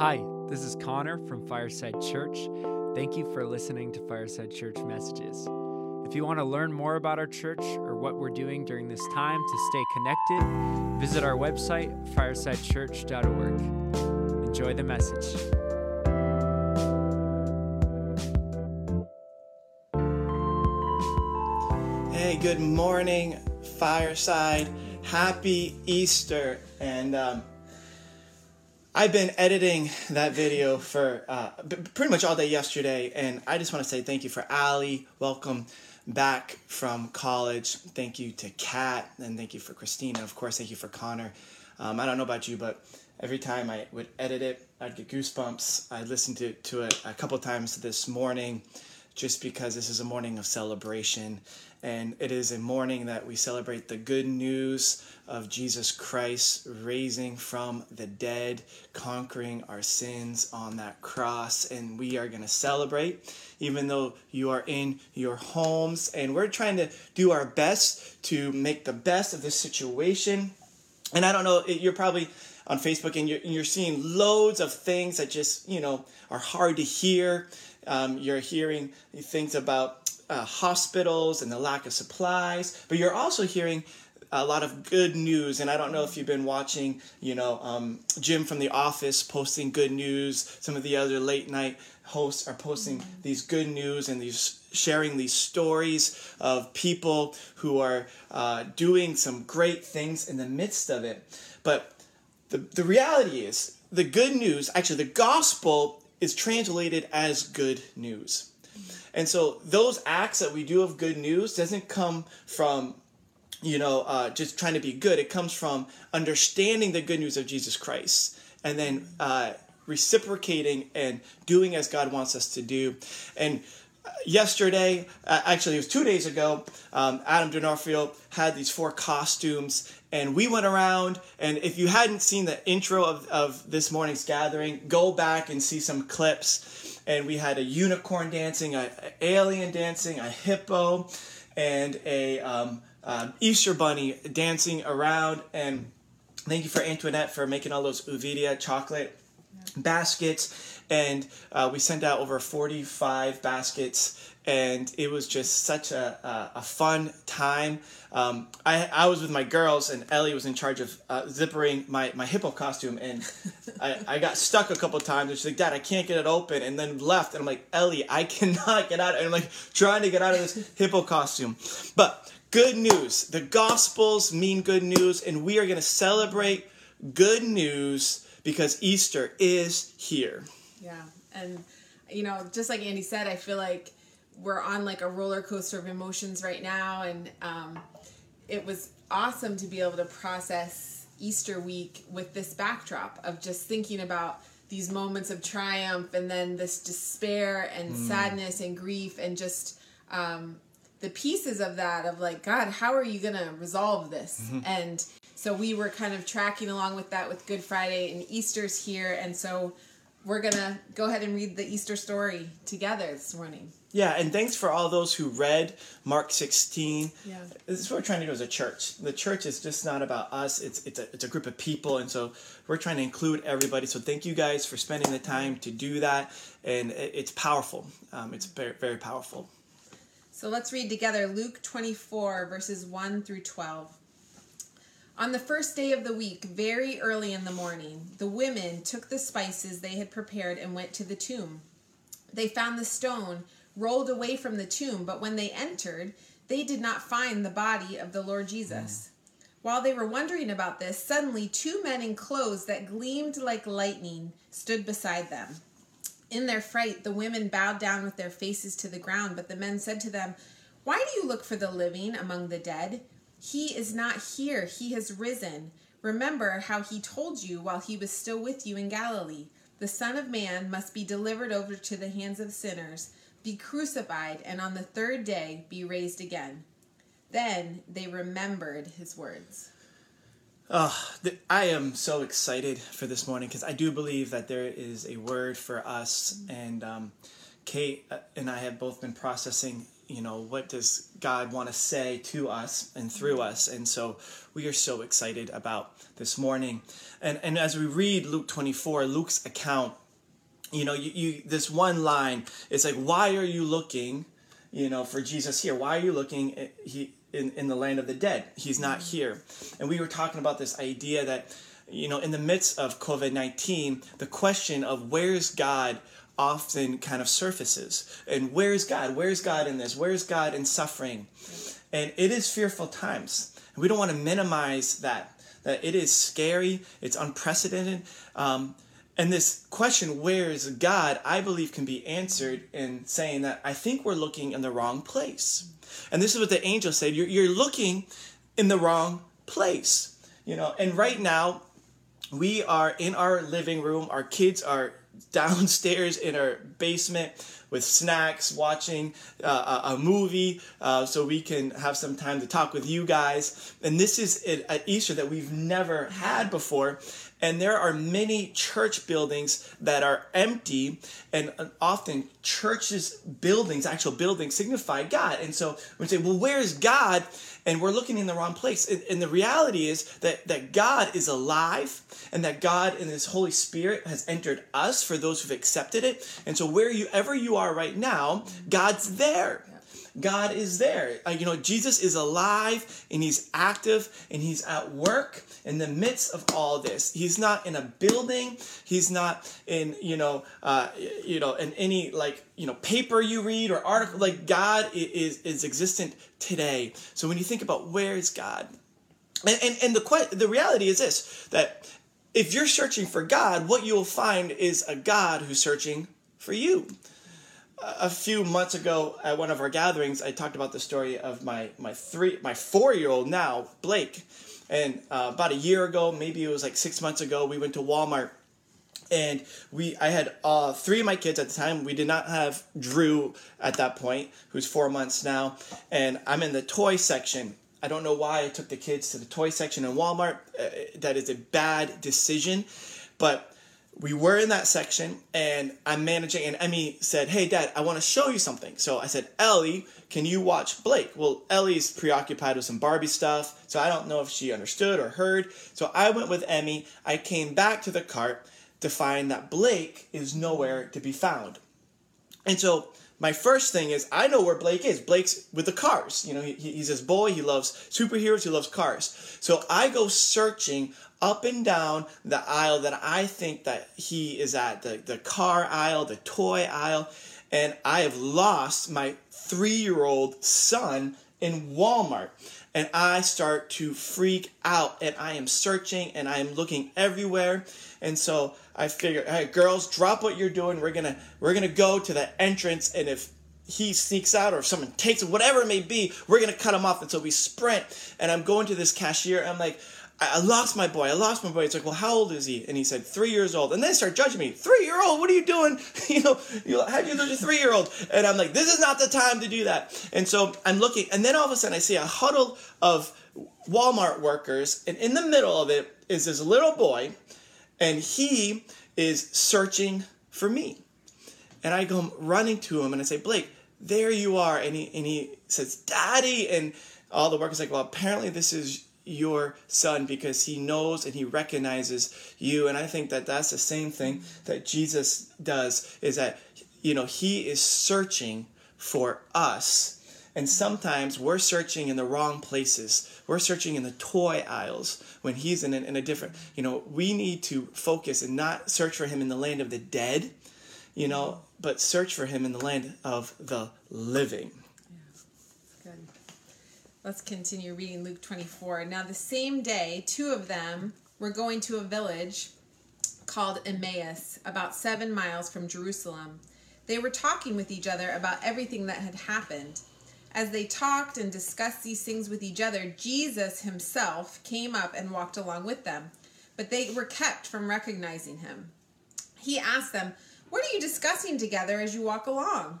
Hi, this is Connor from Fireside Church. Thank you for listening to Fireside Church Messages. If you want to learn more about our church or what we're doing during this time to stay connected, visit our website, firesidechurch.org. Enjoy the message. Hey, good morning, Fireside. Happy Easter. And um, I've been editing that video for uh, pretty much all day yesterday, and I just want to say thank you for Ali. Welcome back from college. Thank you to Kat, and thank you for Christina. Of course, thank you for Connor. Um, I don't know about you, but every time I would edit it, I'd get goosebumps. I listened to, to it a couple times this morning just because this is a morning of celebration. And it is a morning that we celebrate the good news of Jesus Christ raising from the dead, conquering our sins on that cross. And we are going to celebrate, even though you are in your homes. And we're trying to do our best to make the best of this situation. And I don't know, you're probably on Facebook and you're, you're seeing loads of things that just, you know, are hard to hear. Um, you're hearing things about uh, hospitals and the lack of supplies, but you're also hearing a lot of good news. And I don't know if you've been watching, you know, um, Jim from The Office posting good news. Some of the other late night hosts are posting these good news and these sharing these stories of people who are uh, doing some great things in the midst of it. But the, the reality is, the good news, actually, the gospel is translated as good news. And so those acts that we do of good news doesn't come from you know uh, just trying to be good. It comes from understanding the good news of Jesus Christ and then uh, reciprocating and doing as God wants us to do. And yesterday, uh, actually, it was two days ago, um, Adam Denarfield had these four costumes, and we went around. And if you hadn't seen the intro of, of this morning's gathering, go back and see some clips. And we had a unicorn dancing, a, a alien dancing, a hippo, and a um, um, Easter bunny dancing around. And thank you for Antoinette for making all those Uvidia chocolate baskets and uh, we sent out over 45 baskets and it was just such a, a, a fun time. Um, I, I was with my girls and ellie was in charge of uh, zippering my, my hippo costume and I, I got stuck a couple times. And she's like dad i can't get it open and then left and i'm like ellie i cannot get out and i'm like trying to get out of this hippo costume. But good news the gospels mean good news and we are going to celebrate good news because easter is here. Yeah. And, you know, just like Andy said, I feel like we're on like a roller coaster of emotions right now. And um, it was awesome to be able to process Easter week with this backdrop of just thinking about these moments of triumph and then this despair and sadness and grief and just um, the pieces of that of like, God, how are you to resolve this? And so we were kind of tracking along with that with Good Friday and Easter's here. And so we're gonna go ahead and read the Easter story together this morning. Yeah, and thanks for all those who read Mark 16. Yeah. This is what we're trying to do as a church. The church is just not about us, it's, it's, a, it's a group of people, and so we're trying to include everybody. So thank you guys for spending the time to do that, and it, it's powerful. Um, it's very, very powerful. So let's read together Luke 24, verses 1 through 12. On the first day of the week, very early in the morning, the women took the spices they had prepared and went to the tomb. They found the stone rolled away from the tomb, but when they entered, they did not find the body of the Lord Jesus. Mm. While they were wondering about this, suddenly two men in clothes that gleamed like lightning stood beside them. In their fright, the women bowed down with their faces to the ground, but the men said to them, Why do you look for the living among the dead? He is not here, he has risen. Remember how he told you while he was still with you in Galilee. The Son of Man must be delivered over to the hands of sinners, be crucified, and on the third day be raised again. Then they remembered his words. Oh, I am so excited for this morning because I do believe that there is a word for us. And um, Kate uh, and I have both been processing you know, what does God want to say to us and through us? And so we are so excited about this morning. And, and as we read Luke 24, Luke's account, you know, you, you this one line, it's like, why are you looking, you know, for Jesus here? Why are you looking at, he, in, in the land of the dead? He's not mm-hmm. here. And we were talking about this idea that, you know, in the midst of COVID 19, the question of where's God often kind of surfaces. And where's God? Where's God in this? Where's God in suffering? Mm-hmm. And it is fearful times. And we don't want to minimize that. That it is scary, it's unprecedented. Um, and this question, where is God, I believe can be answered in saying that I think we're looking in the wrong place. And this is what the angel said you're, you're looking in the wrong place. You know, and right now, we are in our living room, our kids are downstairs in our basement with snacks, watching uh, a, movie, uh, so we can have some time to talk with you guys. And this is an Easter that we've never had before. And there are many church buildings that are empty, and uh, often churches' buildings, actual buildings, signify God. And so we say, well, where is God? And we're looking in the wrong place. And, and the reality is that, that God is alive, and that God and His Holy Spirit has entered us for those who've accepted it. And so wherever you are right now, God's there. God is there. Uh, you know, Jesus is alive and he's active and he's at work in the midst of all this. He's not in a building. He's not in, you know, uh, you know, in any like, you know, paper you read or article. Like God is, is existent today. So when you think about where is God? And, and, and the, the reality is this, that if you're searching for God, what you will find is a God who's searching for you a few months ago at one of our gatherings, I talked about the story of my my three my four year old now Blake, and uh, about a year ago, maybe it was like six months ago, we went to Walmart, and we I had uh, three of my kids at the time. We did not have Drew at that point, who's four months now, and I'm in the toy section. I don't know why I took the kids to the toy section in Walmart. Uh, that is a bad decision, but we were in that section and I'm managing and Emmy said, Hey dad, I want to show you something. So I said, Ellie, can you watch Blake? Well, Ellie's preoccupied with some Barbie stuff, so I don't know if she understood or heard. So I went with Emmy. I came back to the cart to find that Blake is nowhere to be found. And so my first thing is I know where Blake is. Blake's with the cars. You know, he, he's this boy. He loves superheroes. He loves cars. So I go searching up and down the aisle that I think that he is at the, the car aisle, the toy aisle, and I have lost my three year old son in Walmart. And I start to freak out and I am searching and I am looking everywhere. And so I figure, hey, girls, drop what you're doing. We're gonna we're gonna go to the entrance, and if he sneaks out or if someone takes it, whatever it may be, we're gonna cut him off. And so we sprint, and I'm going to this cashier. I'm like, I lost my boy. I lost my boy. It's like, well, how old is he? And he said, three years old. And they start judging me. Three year old? What are you doing? you know, you, how'd you lose a three year old? And I'm like, this is not the time to do that. And so I'm looking, and then all of a sudden I see a huddle of Walmart workers, and in the middle of it is this little boy, and he is searching for me. And I go running to him and I say, Blake, there you are. And he, and he says, Daddy. And all the workers like, well, apparently this is your son because he knows and he recognizes you. And i think that that's the same thing that jesus does is that you know he is searching for us. And sometimes we're searching in the wrong places. We're searching in the toy aisles when he's in a, in a different you know we need to focus and not search for him in the land of the dead you know but search for him in the land of the living Let's continue reading Luke 24. Now, the same day, two of them were going to a village called Emmaus, about seven miles from Jerusalem. They were talking with each other about everything that had happened. As they talked and discussed these things with each other, Jesus himself came up and walked along with them, but they were kept from recognizing him. He asked them, What are you discussing together as you walk along?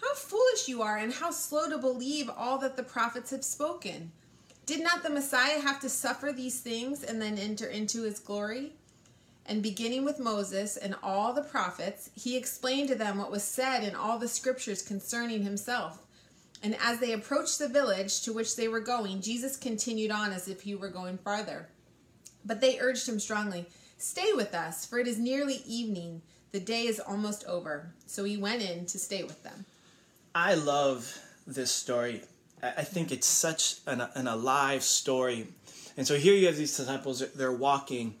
How foolish you are, and how slow to believe all that the prophets have spoken. Did not the Messiah have to suffer these things and then enter into his glory? And beginning with Moses and all the prophets, he explained to them what was said in all the scriptures concerning himself. And as they approached the village to which they were going, Jesus continued on as if he were going farther. But they urged him strongly, Stay with us, for it is nearly evening. The day is almost over. So he went in to stay with them. I love this story. I think it's such an, an alive story. And so here you have these disciples, they're walking,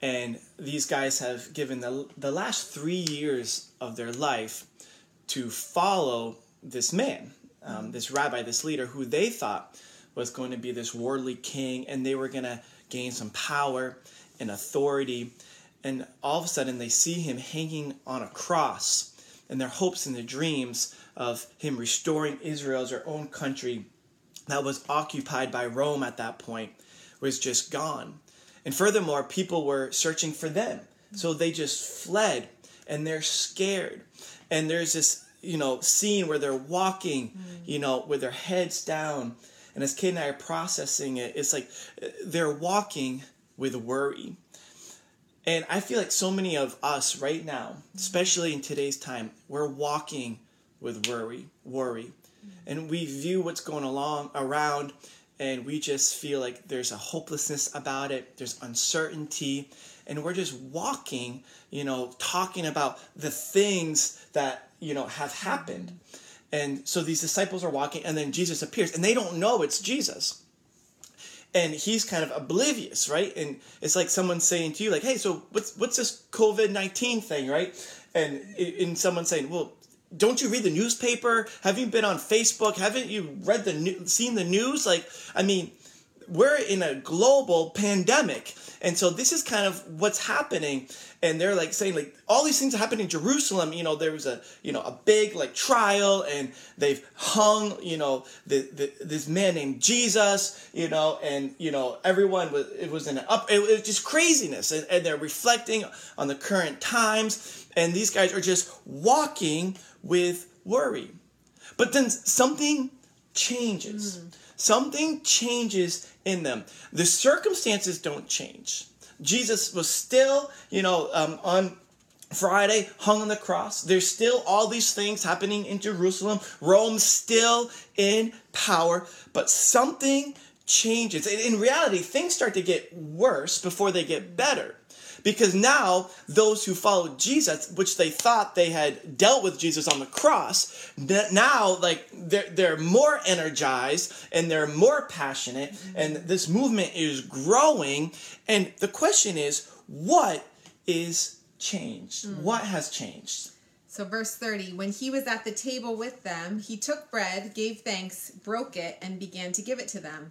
and these guys have given the, the last three years of their life to follow this man, um, this rabbi, this leader, who they thought was going to be this worldly king, and they were going to gain some power and authority. And all of a sudden, they see him hanging on a cross, and their hopes and their dreams of him restoring Israel as their own country that was occupied by Rome at that point was just gone. And furthermore, people were searching for them. So they just fled and they're scared. And there's this, you know, scene where they're walking, you know, with their heads down and as Kate and I are processing it, it's like uh, they're walking with worry. And I feel like so many of us right now, especially in today's time, we're walking with worry, worry. And we view what's going along around and we just feel like there's a hopelessness about it, there's uncertainty, and we're just walking, you know, talking about the things that, you know, have happened. And so these disciples are walking, and then Jesus appears, and they don't know it's Jesus. And he's kind of oblivious, right? And it's like someone saying to you, like, "Hey, so what's what's this COVID nineteen thing, right?" And in someone saying, "Well, don't you read the newspaper? Haven't you been on Facebook? Haven't you read the seen the news? Like, I mean, we're in a global pandemic. And so this is kind of what's happening. And they're like saying like all these things happen in jerusalem. You know there was a you know a big like trial and they've hung you know the, the this man named jesus you know and you know everyone was it was in an up it was just craziness. And, and they're reflecting on the current times. And these guys are just walking with worry. But then something changes. Mm. Something changes in them the circumstances don't change jesus was still you know um, on Friday hung on the cross. There's still all these things happening in Jerusalem. Rome's still in power, but something changes. In reality, things start to get worse before they get better. Because now, those who followed Jesus, which they thought they had dealt with Jesus on the cross, now, like, they're, they're more energized and they're more passionate, and this movement is growing. And the question is, what is changed? Mm. What has changed? So, verse 30 When he was at the table with them, he took bread, gave thanks, broke it, and began to give it to them.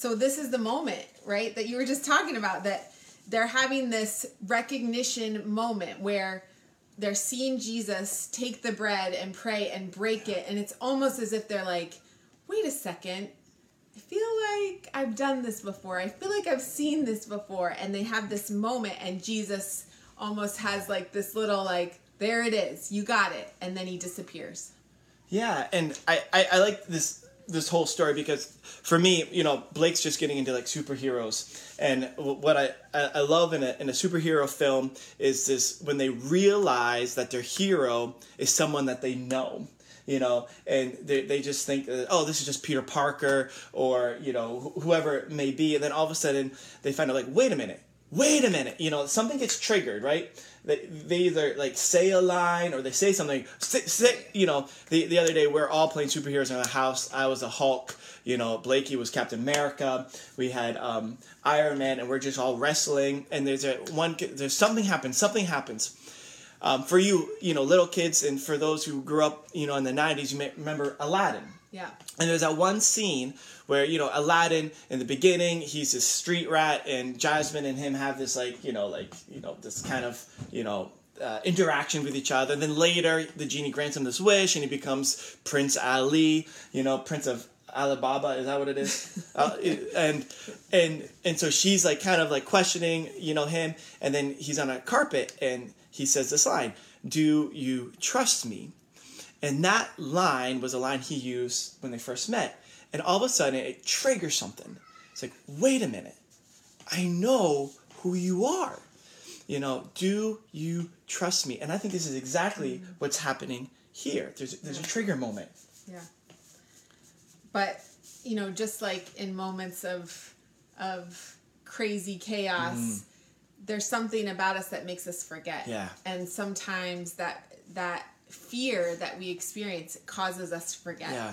So this is the moment, right, that you were just talking about that they're having this recognition moment where they're seeing Jesus take the bread and pray and break it and it's almost as if they're like, "Wait a second. I feel like I've done this before. I feel like I've seen this before." And they have this moment and Jesus almost has like this little like, "There it is. You got it." And then he disappears. Yeah, and I I, I like this this whole story because for me, you know, Blake's just getting into like superheroes, and what I I love in a in a superhero film is this when they realize that their hero is someone that they know you know, and they, they just think, oh, this is just Peter Parker or, you know, whoever it may be. And then all of a sudden they find out, like, wait a minute, wait a minute, you know, something gets triggered, right? They, they either like say a line or they say something. Say, say, you know, the, the other day we are all playing superheroes in the house. I was a Hulk, you know, Blakey was Captain America. We had um, Iron Man, and we're just all wrestling. And there's a one, there's something happens, something happens. Um, for you, you know, little kids, and for those who grew up, you know, in the '90s, you may remember Aladdin. Yeah. And there's that one scene where you know Aladdin in the beginning he's a street rat and Jasmine and him have this like you know like you know this kind of you know uh, interaction with each other. And then later the genie grants him this wish and he becomes Prince Ali, you know Prince of Alibaba is that what it is? uh, and and and so she's like kind of like questioning you know him and then he's on a carpet and he says this line, "Do you trust me?" And that line was a line he used when they first met. And all of a sudden, it triggers something. It's like, wait a minute. I know who you are. You know, do you trust me? And I think this is exactly mm-hmm. what's happening here. There's, there's yeah. a trigger moment. Yeah. But, you know, just like in moments of, of crazy chaos, mm. there's something about us that makes us forget. Yeah. And sometimes that, that fear that we experience causes us to forget. Yeah.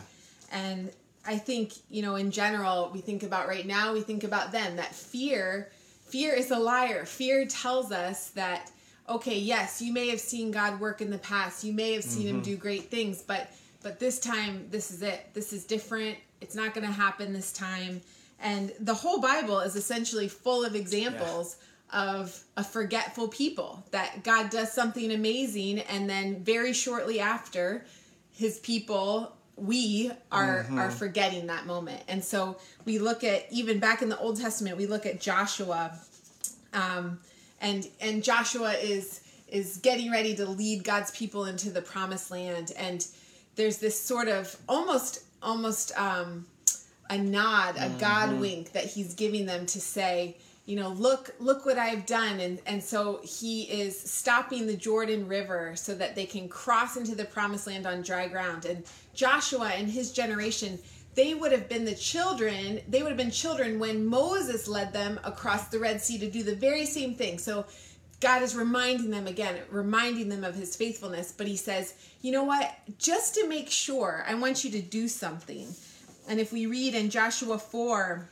And I think, you know, in general, we think about right now, we think about then that fear, fear is a liar. Fear tells us that, okay, yes, you may have seen God work in the past, you may have seen mm-hmm. him do great things, but but this time this is it. This is different. It's not going to happen this time. And the whole Bible is essentially full of examples yeah. Of a forgetful people that God does something amazing and then very shortly after his people we are mm-hmm. are forgetting that moment and so we look at even back in the old testament we look at joshua um, and and joshua is is getting ready to lead god's people into the promised land and there's this sort of almost almost um, a nod a mm-hmm. god wink that he's giving them to say you know look look what i've done. And and so he is stopping the jordan river so that they can cross into the promised land on dry ground. And joshua and his generation they would have been the children they would have been children when moses led them across the red sea to do the very same thing. So god is reminding them again reminding them of his faithfulness. But he says you know what? Just to make sure i want you to do something. And if we read in joshua 4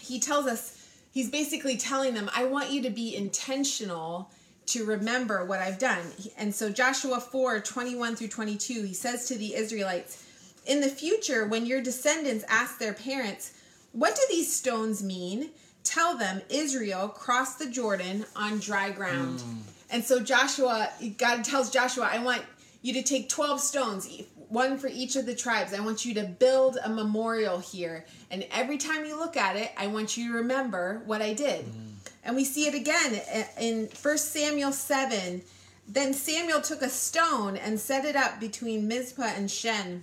he tells us he's basically telling them, I want you to be intentional to remember what I've done. And so Joshua 4 21 through 22, he says to the Israelites, In the future, when your descendants ask their parents, What do these stones mean? Tell them Israel crossed the Jordan on dry ground. Mm. And so Joshua, God tells Joshua, I want you to take 12 stones, one for each of the tribes. I want you to build a memorial here. And every time you look at it, I want you to remember what I did. Mm. And we see it again in 1 Samuel 7. Then Samuel took a stone and set it up between Mizpah and Shen.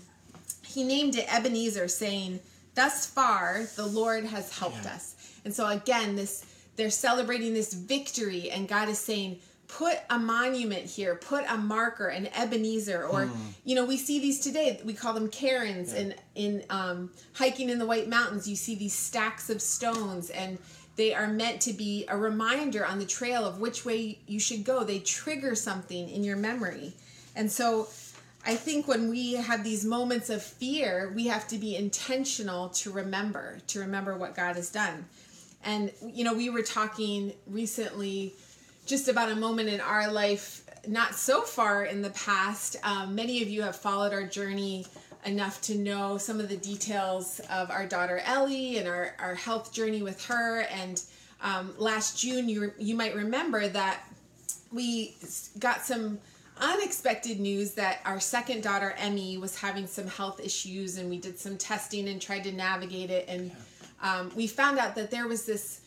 He named it Ebenezer, saying, Thus far the Lord has helped yeah. us. And so again, this they're celebrating this victory, and God is saying, put a monument here, put a marker, an Ebenezer, or hmm. you know, we see these today. We call them cairns, yeah. and in um, hiking in the White Mountains, you see these stacks of stones, and they are meant to be a reminder on the trail of which way you should go. They trigger something in your memory, and so. I think when we have these moments of fear, we have to be intentional to remember, to remember what God has done. And, you know, we were talking recently just about a moment in our life, not so far in the past. Um, many of you have followed our journey enough to know some of the details of our daughter Ellie and our, our health journey with her. And um, last June, you, you might remember that we got some unexpected news that our second daughter Emmy was having some health issues, and we did some testing and tried to navigate it. And um, we found out that there was this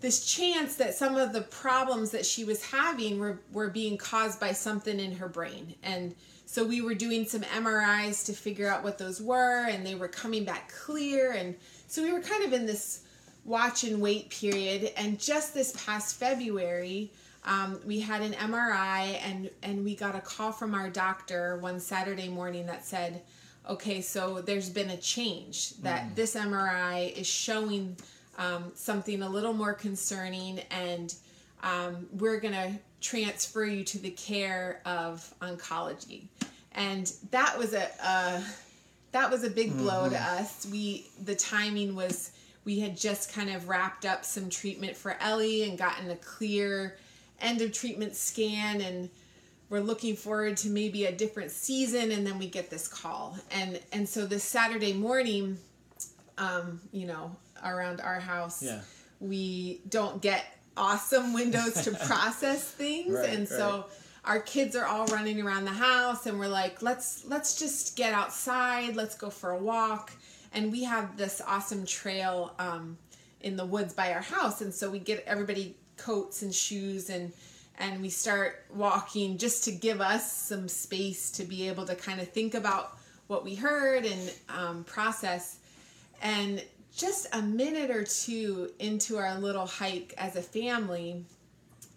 this chance that some of the problems that she was having were, were being caused by something in her brain. And so we were doing some MRIs to figure out what those were, and they were coming back clear. And so we were kind of in this watch and wait period. And just this past February, um, we had an MRI, and and we got a call from our doctor one Saturday morning that said, "Okay, so there's been a change. That this MRI is showing um, something a little more concerning, and um, we're gonna transfer you to the care of oncology." And that was a, a that was a big blow to us. We the timing was we had just kind of wrapped up some treatment for Ellie and gotten a clear end of treatment scan and we're looking forward to maybe a different season and then we get this call. And and so this Saturday morning um, you know, around our house, Yeah. we don't get awesome windows to process things Right, and so right. our kids are all running around the house and we're like let's let's just get outside let's go for a walk and we have this awesome trail um, in the woods by our house and so we get everybody coats and shoes and and we start walking just to give us some space to be able to kind of think about what we heard and um, process and just a minute or two into our little hike as a family,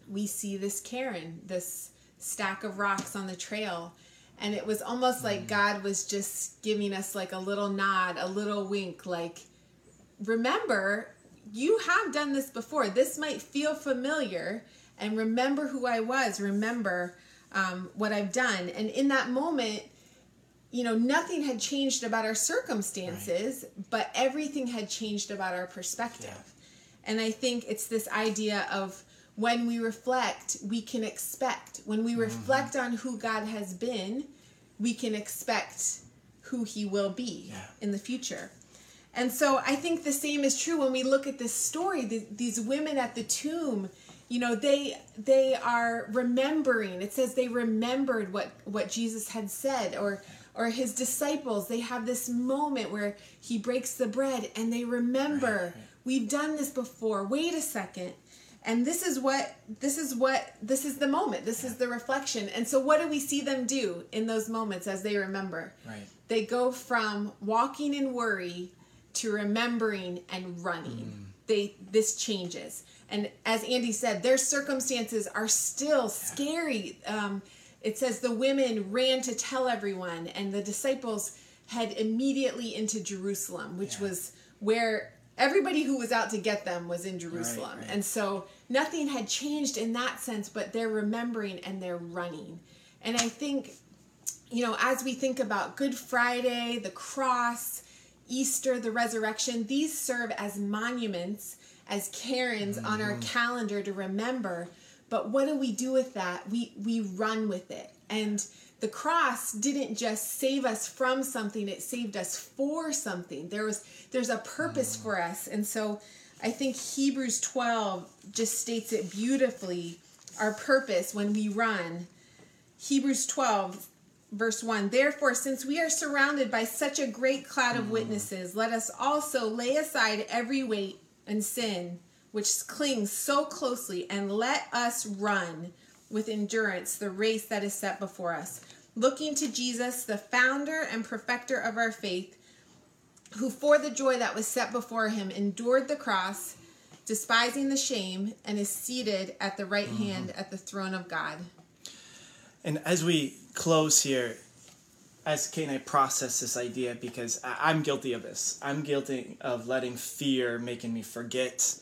we see this cairn, this stack of rocks on the trail. And it was almost like God was just giving us like a little nod, a little wink, like, remember, you have done this before. This might feel familiar. And remember who I was. Remember um, what I've done. And in that moment, you know, nothing had changed about our circumstances, but everything had changed about our perspective. And I think it's this idea of when we reflect, we can expect. When we mm-hmm. reflect on who God has been, we can expect who he will be Yeah. in the future. And so I think the same is true when we look at this story. The, these women at the tomb, you know, they they are remembering. It says they remembered what what Jesus had said, or or his disciples. They have this moment where he breaks the bread, and they remember. We've done this before. Wait a second. And this is what this is what this is the moment. This is the reflection. And so what do we see them do in those moments as they remember? Right. They go from walking in worry to remembering and running. They this changes. And as Andy said, their circumstances are still scary. Um, it says the women ran to tell everyone, and the disciples head immediately into Jerusalem, which Yeah. was where everybody who was out to get them was in Jerusalem. right. And so nothing had changed in that sense, but they're remembering and they're running. And I think you know, as we think about Good Friday, the cross, Easter, the resurrection, these serve as monuments, as cairns on our mm-hmm. calendar to remember. But what do we do with that? We we run with it. And the cross didn't just save us from something, it saved us for something. There was there's a purpose for us. And so I think Hebrews 12 just states it beautifully. Our purpose when we run Hebrews 12, verse 1 Therefore, since we are surrounded by such a great cloud of mm. witnesses, let us also lay aside every weight and sin which clings so closely, and let us run with endurance the race that is set before us, looking to Jesus, the founder and perfecter of our faith, who for the joy that was set before him endured the cross, despising the shame, and is seated at the right mm-hmm. hand at the throne of God. And as we close here, as Kate and I process this idea, because I'm guilty of this. I'm guilty of letting fear making me forget.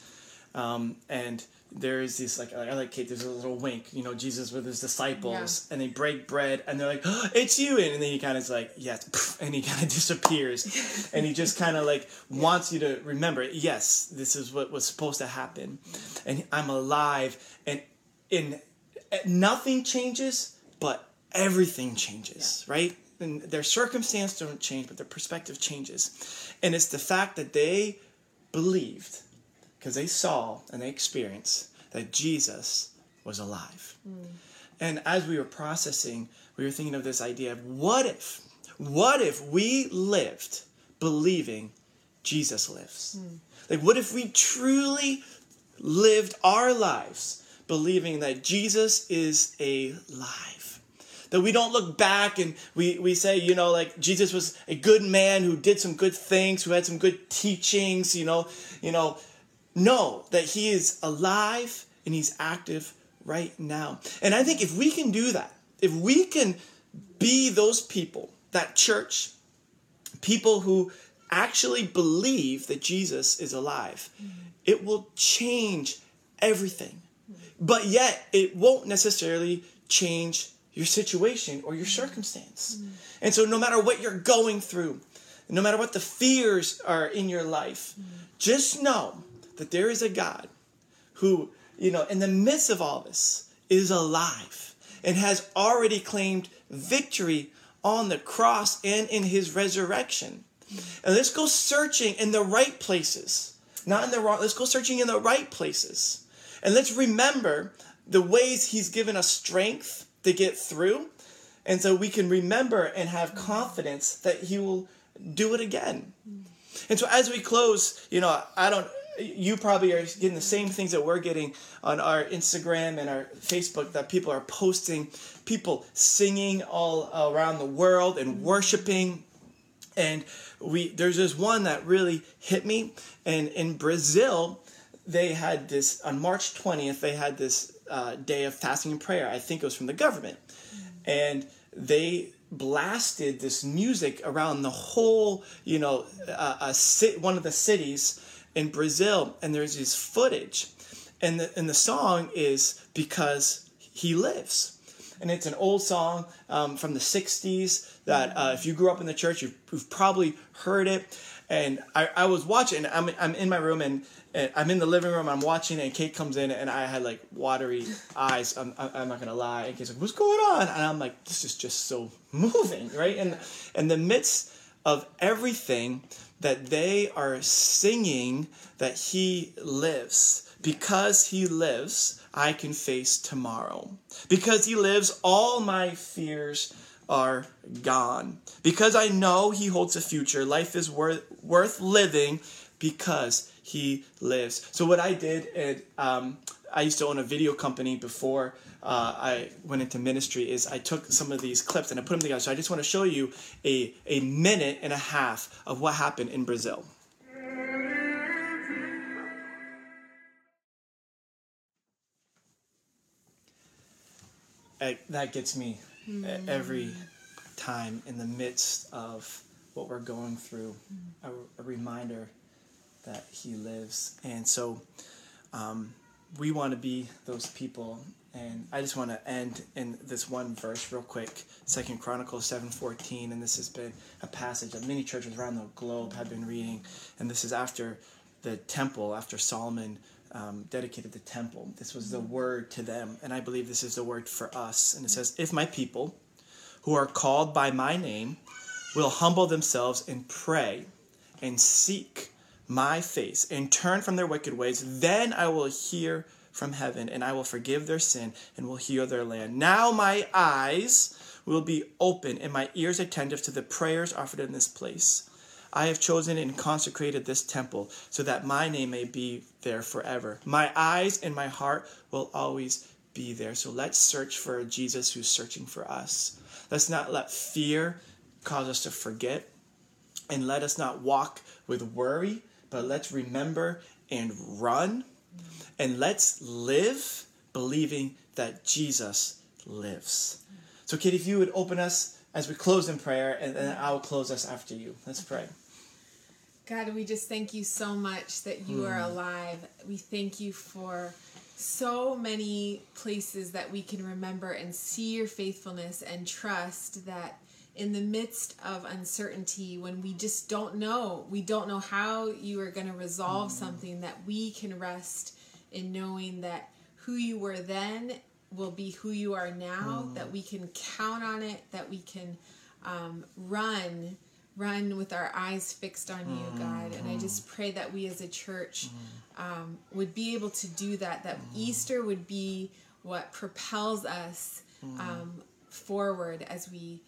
Um, and there is this like I like Kate. There's a little wink, you know, Jesus with his disciples, and they break bread, and they're like, oh, "It's you!" And then he kind of is like, "Yes," and he kind of disappears, and he just kind of like wants you to remember, "Yes, this is what was supposed to happen," and I'm alive, and in nothing changes, but everything changes, right? And their circumstance don't change, but their perspective changes. And it's the fact that they believed, because they saw and they experienced that Jesus was alive. Mm. And as we were processing, we were thinking of this idea of what if, what if we lived believing Jesus lives? Mm. Like, what if we truly lived our lives believing that Jesus is alive? That we don't look back and we, we say, you know, like Jesus was a good man who did some good things, who had some good teachings, you know, you know. Know that he is alive and he's active right now. And I think if we can do that, if we can be those people, that church, people who actually believe that Jesus is alive, mm-hmm. it will change everything. Mm-hmm. But yet, it won't necessarily change your situation or your circumstance. Mm-hmm. And so, no matter what you're going through, no matter what the fears are in your life, just know that there is a God who, you know, in the midst of all this, is alive and has already claimed victory on the cross and in his resurrection. And let's go searching in the right places, not in the wrong. Let's go searching in the right places. And let's remember the ways he's given us strength to get through. And so we can remember and have confidence that he will do it again. And so as we close, you know, I don't you probably are getting the same things that we're getting on our Instagram and our Facebook that people are posting, people singing all around the world and worshiping. And we there's this one that really hit me. And in Brazil, they had this on March 20th, they had this uh, day of fasting and prayer. I think it was from the government. And they blasted this music around the whole, you know, uh, a sit, one of the cities in Brazil, and there's this footage, and the and the song is because he lives, and it's an old song um, from the '60s that uh, if you grew up in the church, you've, you've probably heard it. And I, I was watching. I'm I'm in my room and, and I'm in the living room. I'm watching, and Kate comes in, and I had like watery eyes. I'm, I'm not gonna lie. And Kate's like, "What's going on?" And I'm like, "This is just so moving, right?" And in the midst of everything, that they are singing that he lives. Because he lives, I can face tomorrow. Because he lives, all my fears are gone. Because I know he holds a future, life is worth, worth living because he lives. So, what I did, it, um, I used to own a video company before uh, I went into ministry is I took some of these clips and I put them together. So I just want to show you a, a minute and a half of what happened in Brazil. that gets me mm. every time in the midst of what we're going through, mm. a, a, reminder that He lives. And so um, we want to be those people and I just want to end in this one verse real quick, Second Chronicles seven fourteen, and this has been a passage that many churches around the globe have been reading, and this is after the temple, after Solomon um, dedicated the temple. This was the word to them, and I believe this is the word for us. And it says, "If my people, who are called by my name, will humble themselves and pray, and seek my face, and turn from their wicked ways, then I will hear." From heaven, and I will forgive their sin and will heal their land. Now my eyes will be open and my ears attentive to the prayers offered in this place. I have chosen and consecrated this temple so that my name may be there forever. My eyes and my heart will always be there. So let's search for Jesus who's searching for us. Let's not let fear cause us to forget. And let us not walk with worry, but let's remember and run and let's live believing that Jesus lives. So, Kate, if you would open us as we close in prayer, and then I'll close us after you. Let's pray. God, we just thank you so much that you mm. are alive. We thank you for so many places that we can remember and see your faithfulness and trust that in the midst of uncertainty when we just don't know we don't know how you are going to resolve mm. something that we can rest in knowing that who you were then will be who you are now, mm. that we can count on it, that we can um, run, run with our eyes fixed on you, mm. God. And I just pray that we as a church mm. um, would be able to do that, that mm. Easter would be what propels us um, forward as we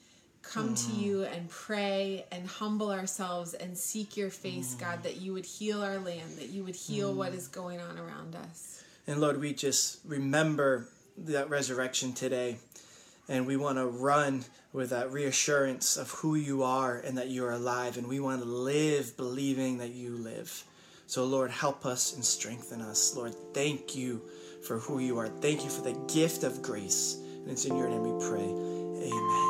come to mm. you and pray and humble ourselves and seek your face, mm. God, that you would heal our land, that you would heal what mm. is going on around us. And Lord, we just remember that resurrection today. and we want to run with that reassurance of who you are and that you are alive, and we want to live believing that you live. So, Lord, help us and strengthen us. Lord, thank you for who you are. Thank you for the gift of grace. And it's in your name we pray. Amen.